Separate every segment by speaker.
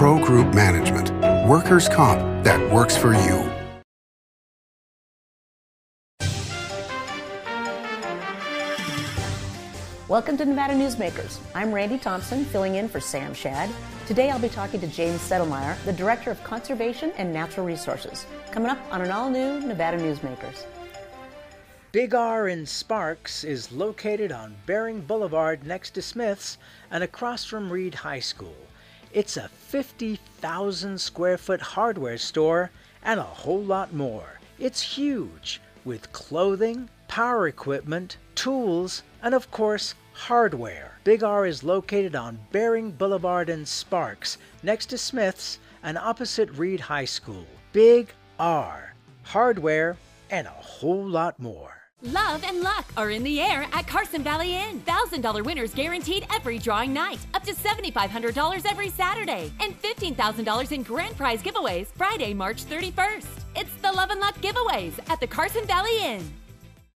Speaker 1: Pro Group Management. Workers' comp that works for you.
Speaker 2: Welcome to Nevada Newsmakers. I'm Randy Thompson, filling in for Sam Shad. Today I'll be talking to James Settelmeyer, the Director of Conservation and Natural Resources, coming up on an all new Nevada Newsmakers.
Speaker 3: Big R in Sparks is located on Baring Boulevard next to Smith's and across from Reed High School. It's a 50,000 square foot hardware store and a whole lot more. It's huge with clothing, power equipment, tools, and of course, hardware. Big R is located on Baring Boulevard in Sparks, next to Smith's and opposite Reed High School. Big R. Hardware and a whole lot more.
Speaker 4: Love and luck are in the air at Carson Valley Inn. $1,000 winners guaranteed every drawing night. Up to $7,500 every Saturday. And $15,000 in grand prize giveaways Friday, March 31st. It's the Love and Luck giveaways at the Carson Valley Inn.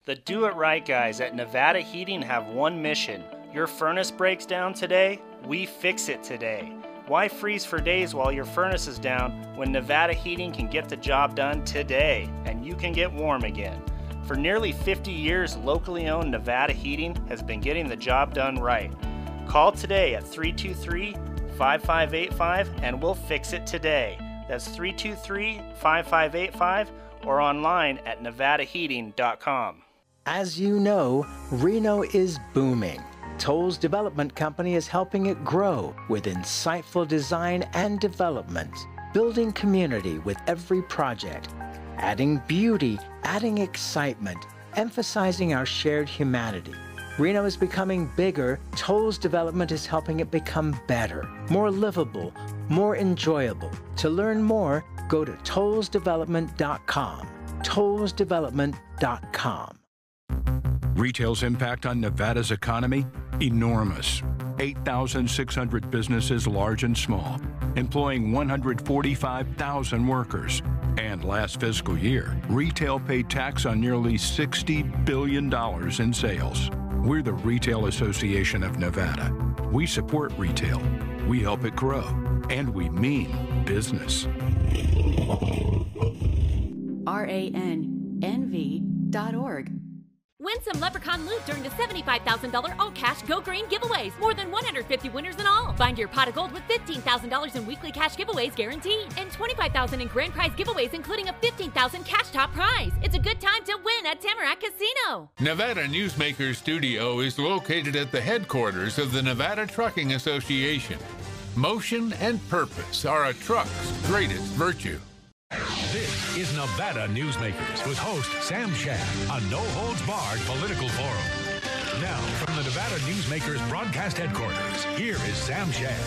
Speaker 5: The Do It Right guys at Nevada Heating have one mission. Your furnace breaks down today, we fix it today. Why freeze for days while your furnace is down when Nevada Heating can get the job done today and you can get warm again? For nearly 50 years, locally owned Nevada Heating has been getting the job done right. Call today at 323 5585 and we'll fix it today. That's 323 5585 or online at nevadaheating.com.
Speaker 3: As you know, Reno is booming. Tolles Development Company is helping it grow with insightful design and development, building community with every project, adding beauty, adding excitement, emphasizing our shared humanity. Reno is becoming bigger. Tolles Development is helping it become better, more livable, more enjoyable. To learn more, go to tollsdevelopment.com. Tollesdevelopment.com.
Speaker 6: Retail's impact on Nevada's economy? Enormous. 8,600 businesses, large and small, employing 145,000 workers. And last fiscal year, retail paid tax on nearly $60 billion in sales. We're the Retail Association of Nevada. We support retail, we help it grow, and we mean business.
Speaker 4: RANNV.org. Win some Leprechaun loot during the $75,000 all cash Go Green giveaways. More than 150 winners in all. Find your pot of gold with $15,000 in weekly cash giveaways guaranteed. And $25,000 in grand prize giveaways, including a $15,000 cash top prize. It's a good time to win at Tamarack Casino.
Speaker 7: Nevada Newsmaker Studio is located at the headquarters of the Nevada Trucking Association. Motion and purpose are a truck's greatest virtue.
Speaker 8: This is Nevada Newsmakers with host Sam Shad, a no holds barred political forum. Now, from the Nevada Newsmakers broadcast headquarters, here is Sam Shad.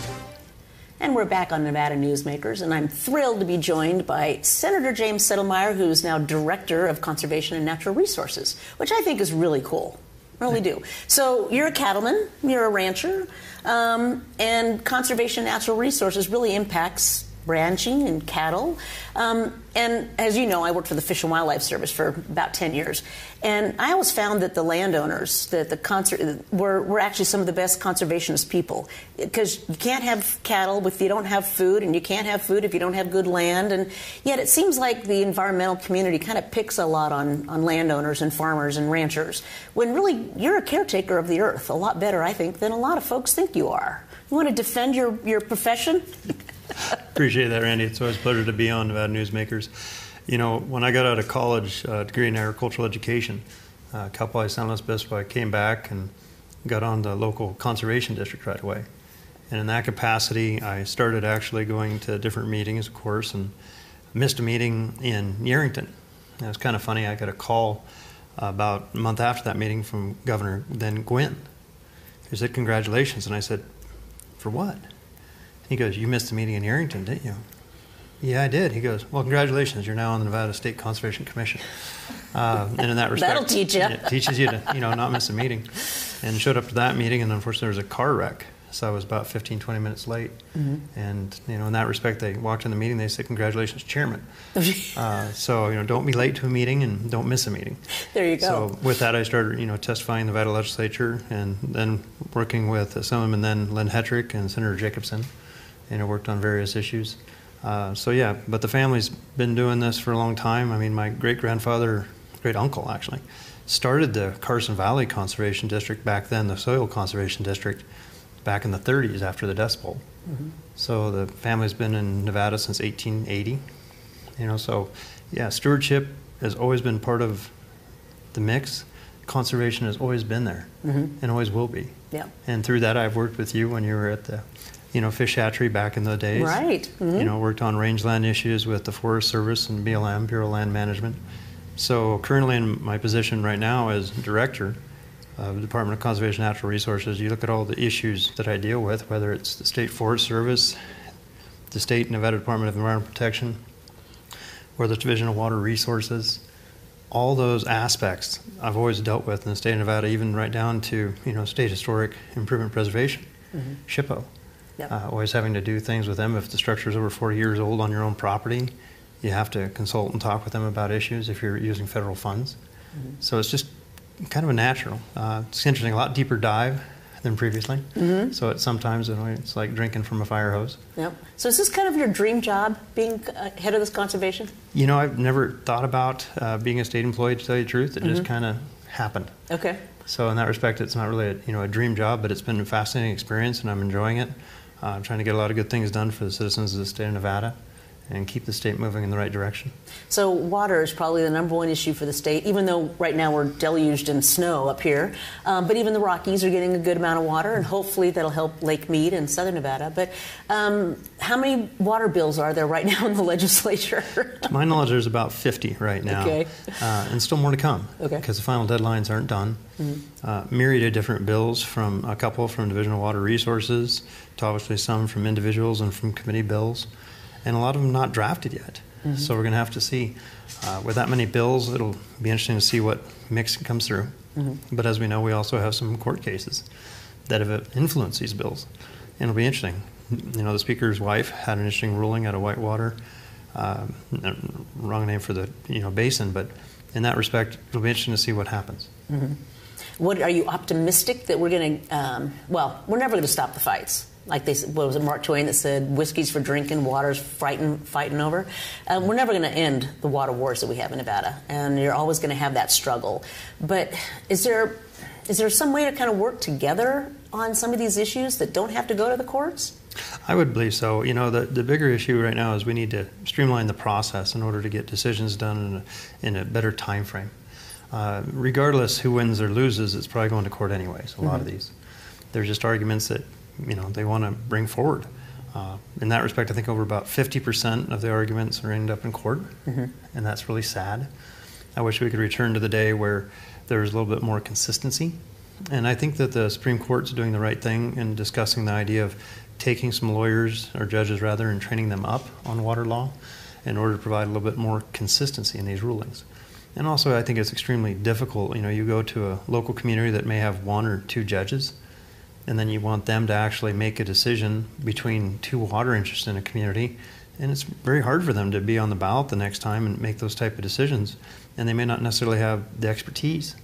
Speaker 2: And we're back on Nevada Newsmakers, and I'm thrilled to be joined by Senator James Settelmeyer, who's now Director of Conservation and Natural Resources, which I think is really cool. Really do. So you're a cattleman, you're a rancher, um, and conservation and natural resources really impacts ranching and cattle. Um, and as you know, I worked for the Fish and Wildlife Service for about 10 years. And I always found that the landowners, that the conser- were, were actually some of the best conservationist people. Because you can't have cattle if you don't have food, and you can't have food if you don't have good land. And yet it seems like the environmental community kind of picks a lot on, on landowners and farmers and ranchers, when really you're a caretaker of the earth, a lot better, I think, than a lot of folks think you are. You want to defend your, your profession?
Speaker 9: Appreciate that, Randy. It's always a pleasure to be on Nevada Newsmakers. You know, when I got out of college, a uh, degree in agricultural education, uh, Cal San Luis Obispo, I came back and got on the local conservation district right away. And in that capacity, I started actually going to different meetings, of course, and missed a meeting in Yerington. it was kind of funny. I got a call about a month after that meeting from Governor then Guinn. He said, "Congratulations," and I said, "For what?" He goes, You missed the meeting in Yerington, didn't you? Yeah, I did. He goes, Well, congratulations. You're now on the Nevada State Conservation Commission. Uh, and in that respect,
Speaker 2: that'll teach you.
Speaker 9: It teaches you to, you know, not miss a meeting. And showed up to that meeting, and unfortunately, there was a car wreck. So I was about 15, 20 minutes late. Mm-hmm. And, you know, in that respect, they walked in the meeting, they said, Congratulations, Chairman. uh, so, you know, don't be late to a meeting and don't miss a meeting.
Speaker 2: There you go.
Speaker 9: So with that, I started, you know, testifying in the Nevada legislature and then working with Assemblyman then Lynn Hettrick and Senator Jacobsen and I worked on various issues. Uh, so yeah, but the family's been doing this for a long time. I mean, my great grandfather, great uncle actually, started the Carson Valley Conservation District back then, the Soil Conservation District, back in the 30s after the Dust Bowl. Mm-hmm. So the family's been in Nevada since 1880. You know, so yeah, stewardship has always been part of the mix. Conservation has always been there mm-hmm. and always will be.
Speaker 2: Yeah.
Speaker 9: And through that, I've worked with you when you were at the, you know, fish hatchery back in the days.
Speaker 2: Right.
Speaker 9: Mm-hmm. You know, worked on rangeland issues with the Forest Service and BLM, Bureau of Land Management. So currently in my position right now as director of the Department of Conservation and Natural Resources, you look at all the issues that I deal with, whether it's the State Forest Service, the State Nevada Department of Environmental Protection, or the Division of Water Resources, all those aspects I've always dealt with in the state of Nevada, even right down to you know state historic improvement preservation, mm-hmm. SHPO. Yep. Uh, always having to do things with them if the structure is over 40 years old on your own property. You have to consult and talk with them about issues if you're using federal funds. Mm-hmm. So it's just kind of a natural. Uh, it's interesting, a lot deeper dive than previously. Mm-hmm. So it's sometimes it's like drinking from a fire hose.
Speaker 2: Yep. So is this kind of your dream job, being uh, head of this conservation?
Speaker 9: You know, I've never thought about uh, being a state employee. To tell you the truth, it mm-hmm. just kind of happened.
Speaker 2: Okay.
Speaker 9: So in that respect, it's not really a, you know a dream job, but it's been a fascinating experience, and I'm enjoying it. Uh, I'm trying to get a lot of good things done for the citizens of the state of Nevada and keep the state moving in the right direction.
Speaker 2: So, water is probably the number one issue for the state, even though right now we're deluged in snow up here. Um, but even the Rockies are getting a good amount of water, and hopefully that'll help Lake Mead and southern Nevada. But um, how many water bills are there right now in the legislature?
Speaker 9: to my knowledge, there's about 50 right now,
Speaker 2: okay.
Speaker 9: uh, and still more to come
Speaker 2: okay.
Speaker 9: because the final deadlines aren't done. Mm-hmm. Uh, myriad of different bills from a couple from Division of Water Resources to obviously some from individuals and from committee bills and a lot of them not drafted yet. Mm-hmm. So we're going to have to see. Uh, with that many bills, it'll be interesting to see what mix comes through. Mm-hmm. But as we know, we also have some court cases that have influenced these bills, and it'll be interesting. You know, the speaker's wife had an interesting ruling out of Whitewater. Uh, wrong name for the you know basin, but in that respect, it'll be interesting to see what happens.
Speaker 2: Mm-hmm. What are you optimistic that we're going to? Um, well, we're never going to stop the fights like they said, what was it Mark Twain that said whiskey's for drinking, water's fighting fighting over. Um, we're never going to end the water wars that we have in Nevada, and you're always going to have that struggle. But is there is there some way to kind of work together on some of these issues that don't have to go to the courts?
Speaker 9: I would believe so. You know, the, the bigger issue right now is we need to streamline the process in order to get decisions done in a, in a better time frame. Uh, regardless who wins or loses, it's probably going to court anyways. A mm-hmm. lot of these, they're just arguments that you know they want to bring forward. Uh, in that respect, I think over about 50% of the arguments are end up in court, mm-hmm. and that's really sad. I wish we could return to the day where there was a little bit more consistency. And I think that the Supreme Court's doing the right thing in discussing the idea of taking some lawyers, or judges rather, and training them up on water law in order to provide a little bit more consistency in these rulings. And also, I think it's extremely difficult. You know, you go to a local community that may have one or two judges and then you want them to actually make a decision between two water interests in a community and it's very hard for them to be on the ballot the next time and make those type of decisions and they may not necessarily have the expertise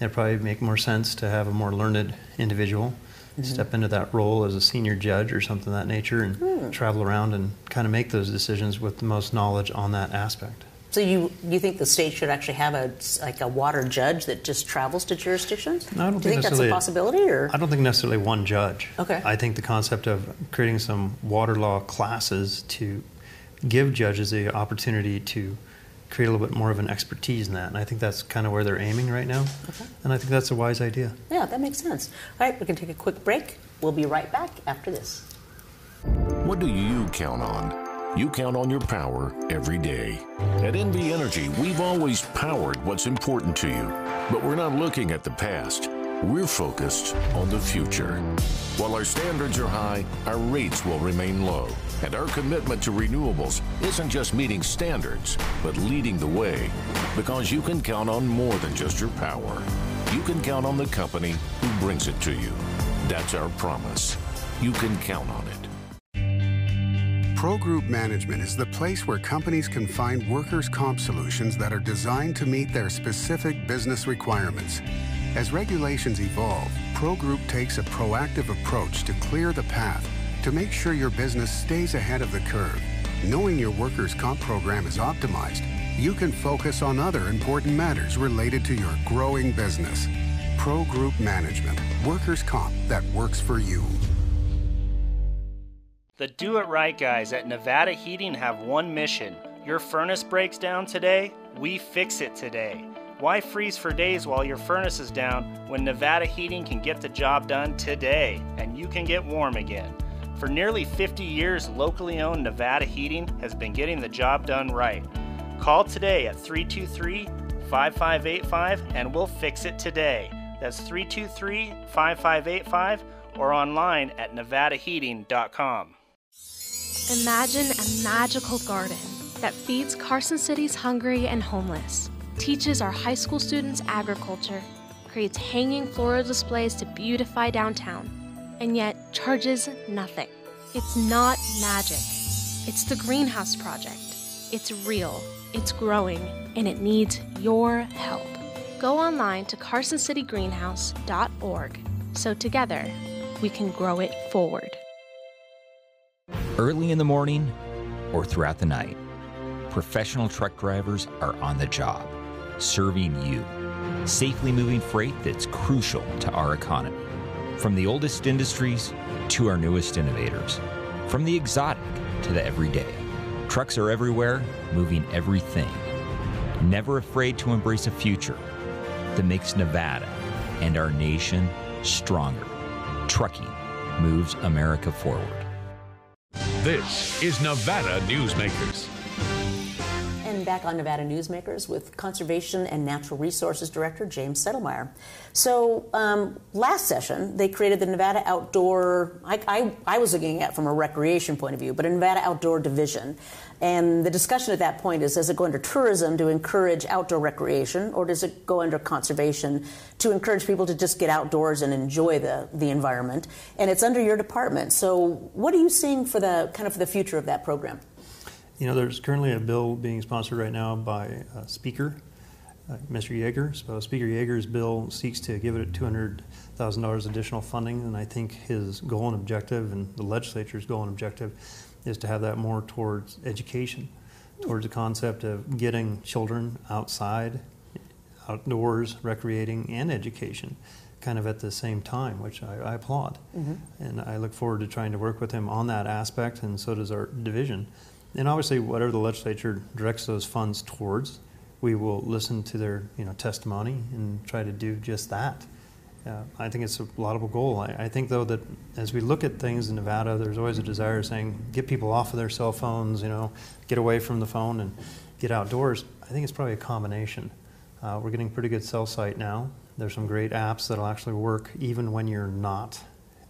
Speaker 9: it'd probably make more sense to have a more learned individual mm-hmm. step into that role as a senior judge or something of that nature and mm. travel around and kind of make those decisions with the most knowledge on that aspect
Speaker 2: so you you think the state should actually have a like a water judge that just travels to jurisdictions?
Speaker 9: No, I don't
Speaker 2: Do you think,
Speaker 9: that's a
Speaker 2: possibility, or
Speaker 9: I don't think necessarily one judge.
Speaker 2: Okay.
Speaker 9: I think the concept of creating some water law classes to give judges the opportunity to create a little bit more of an expertise in that, and I think that's kind of where they're aiming right now. Okay. And I think that's a wise idea.
Speaker 2: Yeah, that makes sense. All right, we can take a quick break. We'll be right back after this.
Speaker 10: What do you count on? You count on your power every day. At NV Energy, we've always powered what's important to you, but we're not looking at the past. We're focused on the future. While our standards are high, our rates will remain low. And our commitment to renewables isn't just meeting standards, but leading the way. Because you can count on more than just your power. You can count on the company who brings it to you. That's our promise. You can count on it.
Speaker 1: Pro Group Management is the place where companies can find workers' comp solutions that are designed to meet their specific business requirements. As regulations evolve, Pro Group takes a proactive approach to clear the path To make sure your business stays ahead of the curve, knowing your workers' comp program is optimized, you can focus on other important matters related to your growing business. Pro Group Management, workers' comp that works for you.
Speaker 5: The Do It Right guys at Nevada Heating have one mission. Your furnace breaks down today, we fix it today. Why freeze for days while your furnace is down when Nevada Heating can get the job done today and you can get warm again? For nearly 50 years, locally owned Nevada Heating has been getting the job done right. Call today at 323 5585 and we'll fix it today. That's 323 5585 or online at nevadaheating.com.
Speaker 11: Imagine a magical garden that feeds Carson City's hungry and homeless, teaches our high school students agriculture, creates hanging floral displays to beautify downtown, and yet charges nothing. It's not magic. It's the Greenhouse Project. It's real, it's growing, and it needs your help. Go online to carsoncitygreenhouse.org so together we can grow it forward.
Speaker 12: Early in the morning or throughout the night, professional truck drivers are on the job, serving you, safely moving freight that's crucial to our economy. From the oldest industries to our newest innovators, from the exotic to the everyday. Trucks are everywhere, moving everything. Never afraid to embrace a future that makes Nevada and our nation stronger. Trucking moves America forward.
Speaker 8: This is Nevada Newsmakers.
Speaker 2: And back on Nevada Newsmakers with Conservation and Natural Resources Director James Settelmeyer. So um, last session, they created the Nevada Outdoor, I, I, I was looking at from a recreation point of view, but a Nevada Outdoor Division. And the discussion at that point is does it go under tourism to encourage outdoor recreation, or does it go under conservation to encourage people to just get outdoors and enjoy the, the environment? And it's under your department. So, what are you seeing for the kind of for the future of that program?
Speaker 9: You know, there's currently a bill being sponsored right now by a Speaker, uh, Mr. Yeager. So Speaker Yeager's bill seeks to give it $200,000 additional funding, and I think his goal and objective, and the legislature's goal and objective, is to have that more towards education, towards the concept of getting children outside, outdoors, recreating, and education kind of at the same time, which I, I applaud. Mm-hmm. And I look forward to trying to work with him on that aspect, and so does our division. And obviously, whatever the legislature directs those funds towards, we will listen to their you know testimony and try to do just that. Uh, I think it's a laudable goal. I, I, think, though, that as we look at things in Nevada, there's always a desire saying, get people off of their cell phones, you know, get away from the phone and get outdoors. I think it's probably a combination. Uh, we're getting pretty good cell site now. There's some great apps that'll actually work even when you're not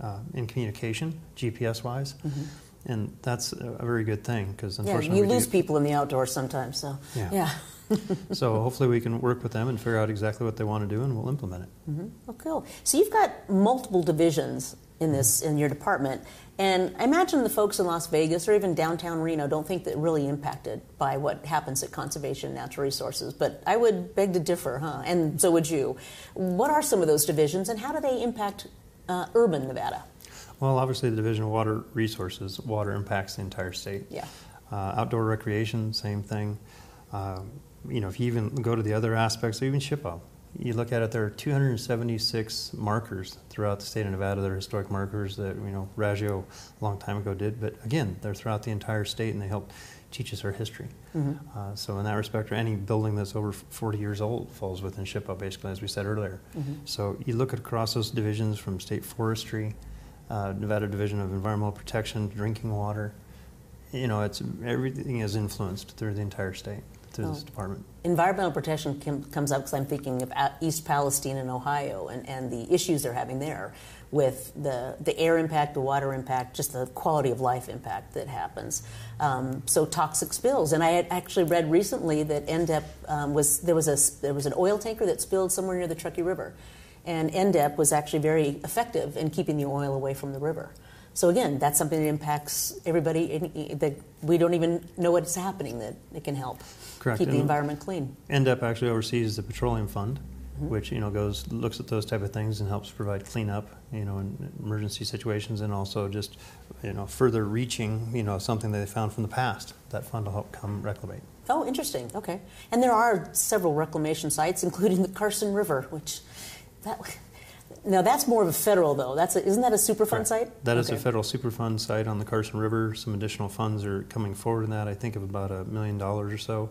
Speaker 9: uh, in communication, GPS wise. Mm-hmm. And that's a very good thing because unfortunately,
Speaker 2: yeah, you lose people in the outdoors sometimes. So, yeah. yeah.
Speaker 9: so hopefully we can work with them and figure out exactly what they want to do, and we'll implement it.
Speaker 2: Mm-hmm. Oh, cool. So you've got multiple divisions in this in your department, and I imagine the folks in Las Vegas or even downtown Reno don't think that really impacted by what happens at Conservation and Natural Resources. But I would beg to differ, huh? And so would you. What are some of those divisions, and how do they impact uh, urban Nevada?
Speaker 9: Well, obviously, the Division of Water Resources, water impacts the entire state.
Speaker 2: Yeah.
Speaker 9: Uh, outdoor recreation, same thing. Um, you know, if you even go to the other aspects, or even SHPO, you look at it, there are 276 markers throughout the state of Nevada. They're historic markers that, you know, Raggio a long time ago did. But again, they're throughout the entire state and they help teach us our history. Mm-hmm. Uh, so in that respect, or any building that's over 40 years old falls within SHPO, basically, as we said earlier. Mm-hmm. So you look at across those divisions from state forestry, uh, Nevada Division of Environmental Protection, drinking water, you know, it's everything is influenced through the entire state to this department.
Speaker 2: Environmental protection comes up because I'm thinking of East Palestine and Ohio and, and the issues they're having there with the, the air impact, the water impact, just the quality of life impact that happens. Um, so toxic spills, and I had actually read recently that NDEP um, was there was a there was an oil tanker that spilled somewhere near the Truckee River, and NDEP was actually very effective in keeping the oil away from the river. So again, that's something that impacts everybody. That we don't even know what's happening. That it can help
Speaker 9: Correct.
Speaker 2: keep and the environment clean.
Speaker 9: NDEP actually oversees the petroleum fund, mm-hmm. which you know goes looks at those type of things and helps provide cleanup, you know, in emergency situations, and also just you know further reaching, you know, something that they found from the past. That fund will help come reclamate.
Speaker 2: Oh, interesting. Okay, and there are several reclamation sites, including the Carson River, which that now that's more of a federal though. That's a, isn't that a Superfund right. site?
Speaker 9: That okay. is a federal Superfund site on the Carson River. Some additional funds are coming forward in that. I think of about a million dollars or so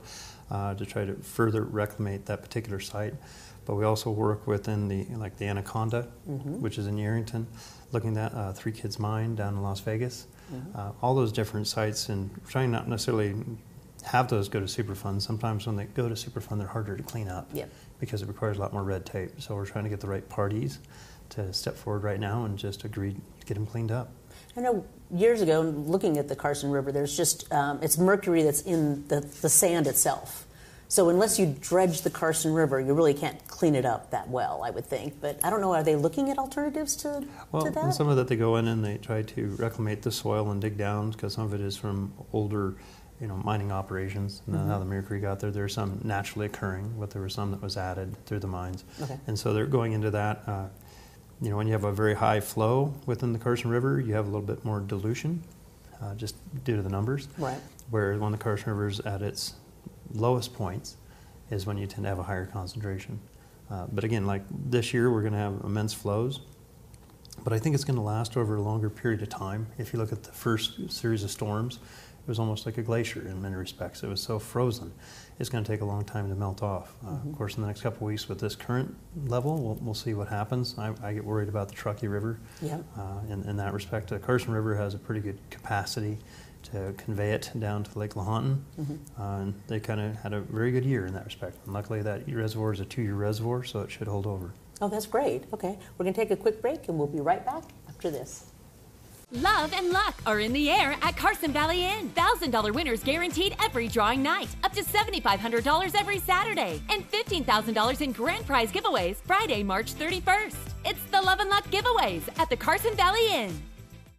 Speaker 9: uh, to try to further reclamate that particular site. But we also work within the like the Anaconda, mm-hmm. which is in Yerington, looking at uh, Three Kids Mine down in Las Vegas. Mm-hmm. Uh, all those different sites, and trying not necessarily have those go to Superfund. Sometimes when they go to Superfund, they're harder to clean up
Speaker 2: yep.
Speaker 9: Because it requires a lot more red tape. So we're trying to get the right parties to step forward right now and just agree to get them cleaned up.
Speaker 2: I know years ago, looking at the Carson River, there's just um, it's mercury that's in the, the sand itself. So unless you dredge the Carson River, you really can't clean it up that well, I would think. But I don't know, are they looking at alternatives to,
Speaker 9: well,
Speaker 2: to that?
Speaker 9: some of that they go in and they try to reclamate the soil and dig down because some of it is from older you know, mining operations and mm-hmm. how the mercury got there. There's some naturally occurring, but there were some that was added through the mines.
Speaker 2: Okay.
Speaker 9: And so they're going into that. Uh, you know, when you have a very high flow within the Carson River, you have a little bit more dilution, uh, just due to the numbers.
Speaker 2: Right.
Speaker 9: Whereas when the Carson River is at its lowest points, is when you tend to have a higher concentration. Uh, but again, like this year, we're going to have immense flows. But I think it's going to last over a longer period of time. If you look at the first series of storms, it was almost like a glacier in many respects. It was so frozen. It's going to take a long time to melt off. Uh, mm-hmm. Of course, in the next couple of weeks with this current level, we'll, we'll see what happens. I, I, get worried about the Truckee River
Speaker 2: yeah.
Speaker 9: uh, in, in, that respect. The Carson River has a pretty good capacity to convey it down to Lake Lahontan. Mm-hmm. Uh, and they kind of had a very good year in that respect. And luckily, that reservoir is a two year reservoir, so it should hold over.
Speaker 2: Oh, that's great. Okay. We're going to take a quick break and we'll be right back after this.
Speaker 4: Love and luck are in the air at Carson Valley Inn. $1,000 winners guaranteed every drawing night. Up to $7,500 every Saturday. And $15,000 in grand prize giveaways Friday, March 31st. It's the Love and Luck giveaways at the Carson Valley Inn.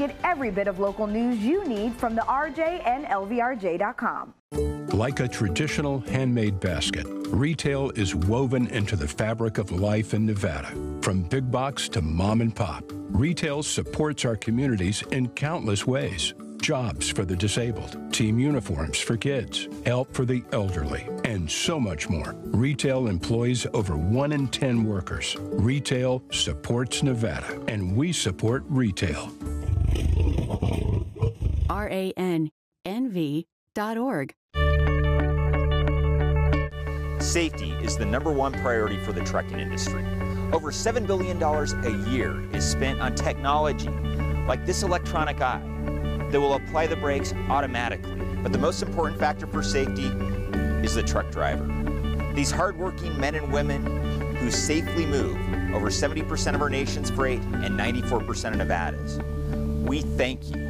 Speaker 13: Get every bit of local news you need from the RJ and LVRJ.com.
Speaker 6: Like a traditional handmade basket, retail is woven into the fabric of life in Nevada. From big box to mom and pop, retail supports our communities in countless ways. Jobs for the disabled, team uniforms for kids, help for the elderly, and so much more. Retail employs over 1 in 10 workers. Retail supports Nevada, and we support retail.
Speaker 14: RANNV.org. Safety is the number one priority for the trucking industry. Over $7 billion a year is spent on technology like this electronic eye that will apply the brakes automatically. But the most important factor for safety is the truck driver. These hardworking men and women who safely move over 70% of our nation's freight and 94% of Nevada's. We thank you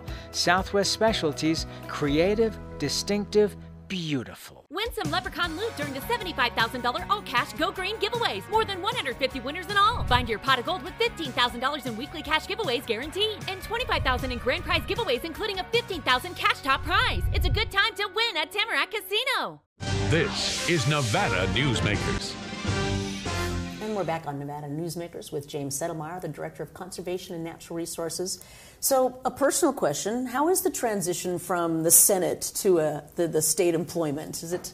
Speaker 3: Southwest Specialties, creative, distinctive, beautiful.
Speaker 4: Win some Leprechaun loot during the $75,000 all cash Go Green giveaways. More than 150 winners in all. Find your pot of gold with $15,000 in weekly cash giveaways guaranteed. And $25,000 in grand prize giveaways, including a $15,000 cash top prize. It's a good time to win at Tamarack Casino.
Speaker 8: This is Nevada Newsmakers.
Speaker 2: And we're back on Nevada Newsmakers with James Settelmeyer, the Director of Conservation and Natural Resources. So, a personal question How is the transition from the Senate to uh, the, the state employment? Is it,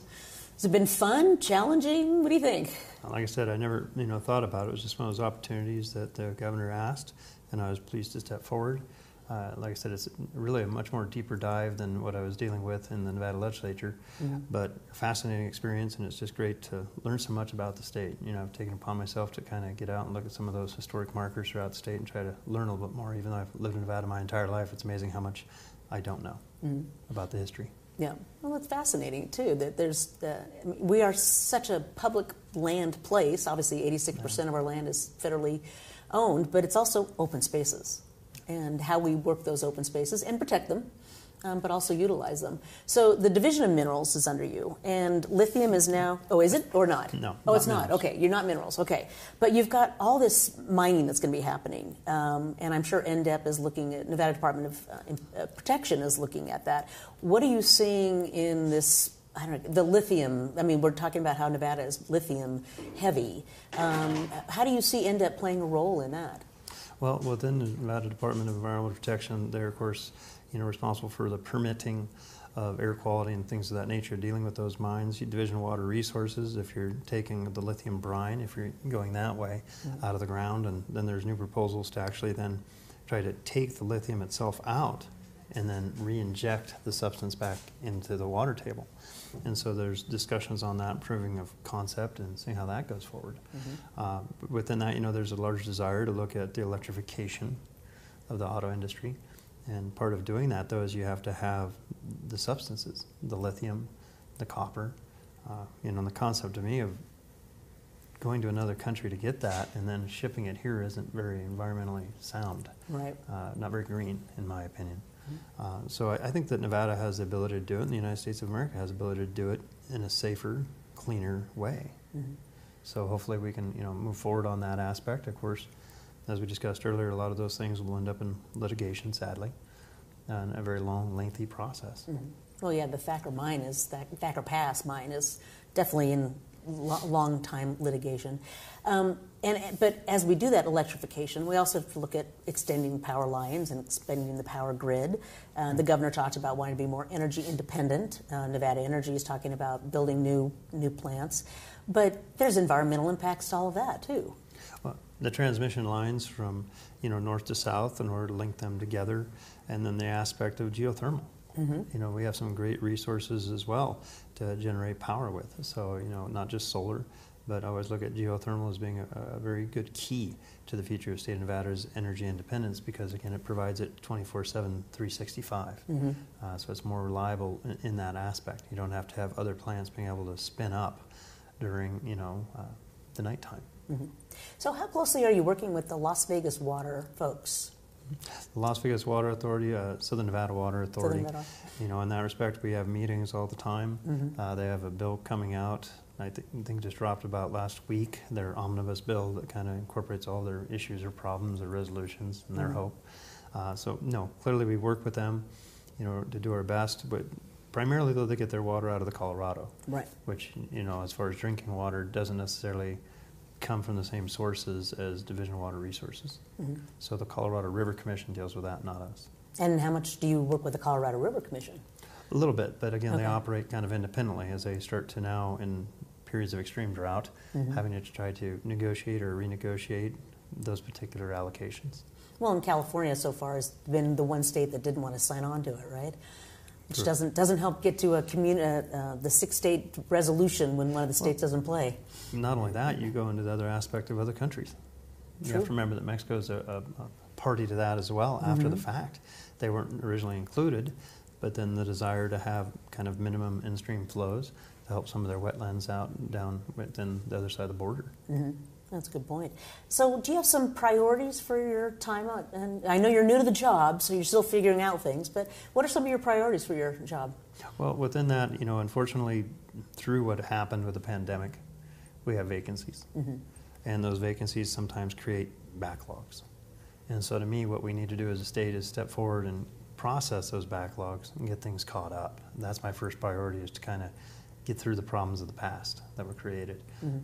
Speaker 2: has it been fun, challenging? What do you think?
Speaker 9: Like I said, I never you know, thought about it. It was just one of those opportunities that the governor asked, and I was pleased to step forward. Uh, like I said, it's really a much more deeper dive than what I was dealing with in the Nevada legislature,
Speaker 2: Mhm.
Speaker 9: but fascinating experience, and it's just great to learn so much about the state. You know, I've taken upon myself to kind of get out and look at some of those historic markers throughout the state and try to learn a little bit more. Even though I've lived in Nevada my entire life, it's amazing how much I don't know
Speaker 2: Mhm.
Speaker 9: about the history.
Speaker 2: Yeah, well, it's fascinating too that there's uh, I mean, we are such a public land place. Obviously, 86 percent of our land is federally owned, but it's also open spaces, and how we work those open spaces and protect them, um, but also utilize them. So the division of minerals is under you, and lithium is now. Oh, is it or not?
Speaker 9: No,
Speaker 2: Oh,
Speaker 9: not
Speaker 2: it's not. Okay, you're not minerals. Okay, but you've got all this mining that's going to be happening, um, and I'm sure NDEP is looking at Nevada Department of uh, uh, Protection is looking at that. What are you seeing in this? I don't know the lithium. I mean, we're talking about how Nevada is lithium heavy. Um, how do you see NDEP playing a role in that?
Speaker 9: Well, within the Nevada Department of Environmental Protection, they're of course, you know, responsible for the permitting of air quality and things of that nature, dealing with those mines. Division of Water Resources, if you're taking the lithium brine, if you're going that way
Speaker 2: Mhm.
Speaker 9: out of the ground, and then there's new proposals to actually then try to take the lithium itself out and then re-inject the substance back into the water table. And so there's discussions on that, proving of concept and seeing how that goes forward. Uh, but within that, you know, there's a large desire to look at the electrification of the auto industry. And part of doing that, though, is you have to have the substances, the lithium, the copper. Uh, you know, and the concept to me of going to another country to get that and then shipping it here isn't very environmentally sound.
Speaker 2: Right.
Speaker 9: Uh, not very green, in my opinion. Uh, so I, I think that Nevada has the ability to do it, and the United States of America has the ability to do it in a safer, cleaner way.
Speaker 2: Mhm.
Speaker 9: So hopefully we can, you know, move forward on that aspect. Of course, as we discussed earlier, a lot of those things will end up in litigation, sadly, and a very long, lengthy process.
Speaker 2: Mhm. Well, yeah, the Thacker mine is that Thacker Pass mine is definitely in lo- long time litigation. Um, and but as we do that electrification, we also have to look at extending power lines and expanding the power grid. Uh, the governor talked about wanting to be more energy independent. Uh, Nevada Energy is talking about building new new plants, but there's environmental impacts to all of that too.
Speaker 9: Well, the transmission lines from you know north to south in order to link them together, and then the aspect of geothermal.
Speaker 2: Mhm.
Speaker 9: You know, we have some great resources as well to generate power with. So you know, not just solar, but I always look at geothermal as being a, a very good key to the future of state of Nevada's energy independence because again, it provides it 24/7, 365.
Speaker 2: Mhm.
Speaker 9: Uh, so it's more reliable in, in that aspect. You don't have to have other plants being able to spin up during you know uh, the nighttime.
Speaker 2: Mhm. So, how closely are you working with the Las Vegas water folks?
Speaker 9: The Las Vegas Water Authority, uh, Southern Nevada Water Authority.
Speaker 2: Nevada.
Speaker 9: You know, in that respect, we have meetings all the time.
Speaker 2: Mhm.
Speaker 9: Uh, they have a bill coming out. I thi- think just dropped about last week. Their omnibus bill that kind of incorporates all their issues or problems or resolutions and their
Speaker 2: Mhm.
Speaker 9: hope. Uh, so no, clearly we work with them, you know, to do our best. But primarily though, they get their water out of the Colorado.
Speaker 2: Right.
Speaker 9: Which you know, as far as drinking water, doesn't necessarily come from the same sources as Division of Water Resources.
Speaker 2: Mhm.
Speaker 9: So the Colorado River Commission deals with that, not us.
Speaker 2: And how much do you work with the Colorado River Commission?
Speaker 9: A little bit, but again, they operate kind of independently as they start to now, in periods of extreme drought,
Speaker 2: Mhm.
Speaker 9: having to try to negotiate or renegotiate those particular allocations.
Speaker 2: Well, in California so far has been the one state that didn't want to sign on to it, right? Which
Speaker 9: True.
Speaker 2: doesn't doesn't help get to a commun- uh, uh, the six state resolution when one of the states doesn't play.
Speaker 9: Not only that, you go into the other aspect of other countries. You have to remember that Mexico is a, a, a party to that as well after the
Speaker 2: Mhm.
Speaker 9: fact. They weren't originally included, but then the desire to have kind of minimum in-stream flows to help some of their wetlands out down within the other side of the border.
Speaker 2: hmm That's a good point. So, do you have some priorities for your time out? And I know you're new to the job, so you're still figuring out things. But what are some of your priorities for your job?
Speaker 9: Well, within that, you know, unfortunately, through what happened with the pandemic, we have vacancies.
Speaker 2: Mhm.
Speaker 9: And those vacancies sometimes create backlogs. And so, to me, what we need to do as a state is step forward and process those backlogs and get things caught up. That's my first priority is to kind of get through the problems of the past that were created.
Speaker 2: Mhm.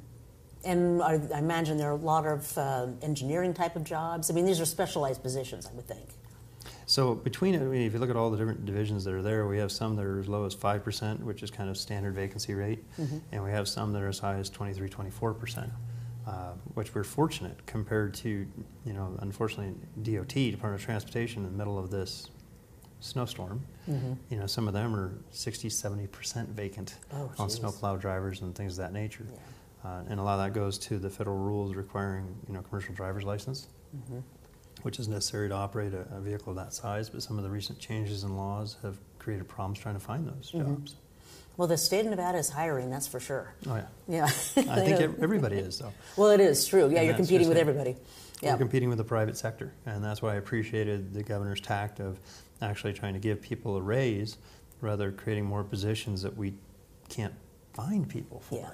Speaker 2: And I, I imagine there are a lot of uh, engineering type of jobs. I mean, these are specialized positions, I would think.
Speaker 9: So between, I mean, if you look at all the different divisions that are there, we have some that are as low as 5%, which is kind of standard vacancy rate,
Speaker 2: Mhm.
Speaker 9: and we have some that are as high as 23, 24%. uh, which we're fortunate compared to, you know, unfortunately, DOT, Department of Transportation, in the middle of this snowstorm.
Speaker 2: Mhm.
Speaker 9: You know, some of them are 60, 70% vacant
Speaker 2: Oh,
Speaker 9: on snowplow drivers and things of that nature. Uh, and a lot of that goes to the federal rules requiring, you know, commercial driver's license,
Speaker 2: Mhm.
Speaker 9: which is necessary to operate a, a vehicle of that size. But some of the recent changes in laws have created problems trying to find those
Speaker 2: Mhm.
Speaker 9: jobs.
Speaker 2: Well, the state of Nevada is hiring, that's for sure.
Speaker 9: Oh, yeah.
Speaker 2: Yeah.
Speaker 9: I think ev- everybody is, though.
Speaker 2: Well, it is true. Yeah,
Speaker 9: And
Speaker 2: you're competing with everybody. Yeah.
Speaker 9: We're competing with the private sector, and that's why I appreciated the governor's tact of actually trying to give people a raise rather than creating more positions that we can't find people for.
Speaker 2: Yeah.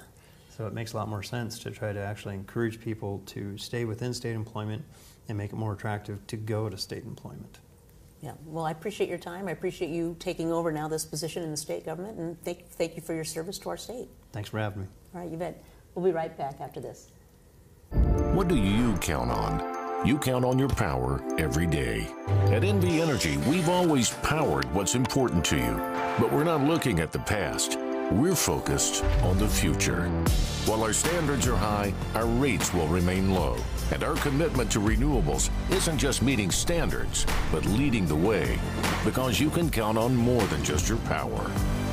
Speaker 9: So it makes a lot more sense to try to actually encourage people to stay within state employment and make it more attractive to go to state employment.
Speaker 2: Yeah. Well, I appreciate your time. I appreciate you taking over now this position in the state government, and thank, thank you for your service to our state.
Speaker 9: Thanks for having me.
Speaker 2: All right, you bet. We'll be right back after this.
Speaker 10: What do you count on? You count on your power every day. At NV Energy, we've always powered what's important to you, but we're not looking at the past. We're focused on the future. While our standards are high, our rates will remain low. And our commitment to renewables isn't just meeting standards, but leading the way. Because you can count on more than just your power.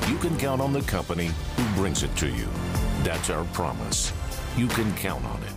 Speaker 10: You can count on the company who brings it to you. That's our promise. You can count on it.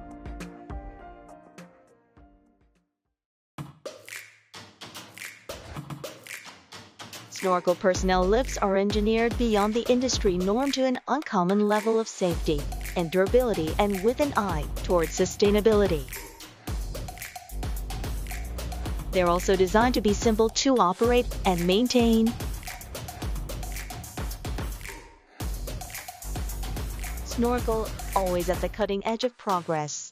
Speaker 15: Snorkel personnel lifts are engineered beyond the industry norm to an uncommon level of safety and durability and with an eye towards sustainability. They're also designed to be simple to operate and maintain. Snorkel, always at the cutting edge of progress.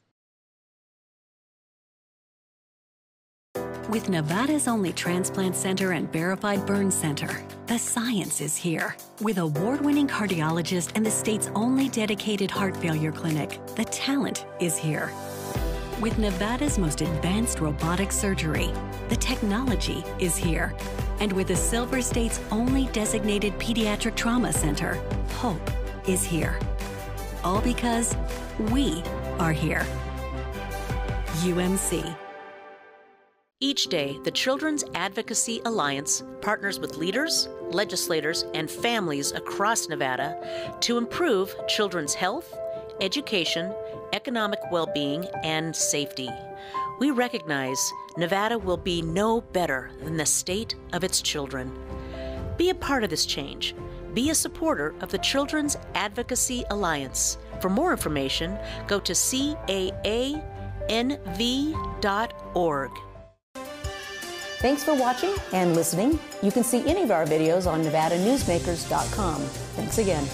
Speaker 16: With Nevada's only transplant center and verified burn center, the science is here. With award winning cardiologist and the state's only dedicated heart failure clinic, the talent is here. With Nevada's most advanced robotic surgery, the technology is here. And with the Silver State's only designated pediatric trauma center, hope is here. All because we are here. UMC.
Speaker 17: Each day, the Children's Advocacy Alliance partners with leaders, legislators, and families across Nevada to improve children's health, education, economic well being, and safety. We recognize Nevada will be no better than the state of its children. Be a part of this change. Be a supporter of the Children's Advocacy Alliance. For more information, go to caanv.org.
Speaker 2: Thanks for watching and listening. You can see any of our videos on NevadaNewsmakers.com. Thanks again.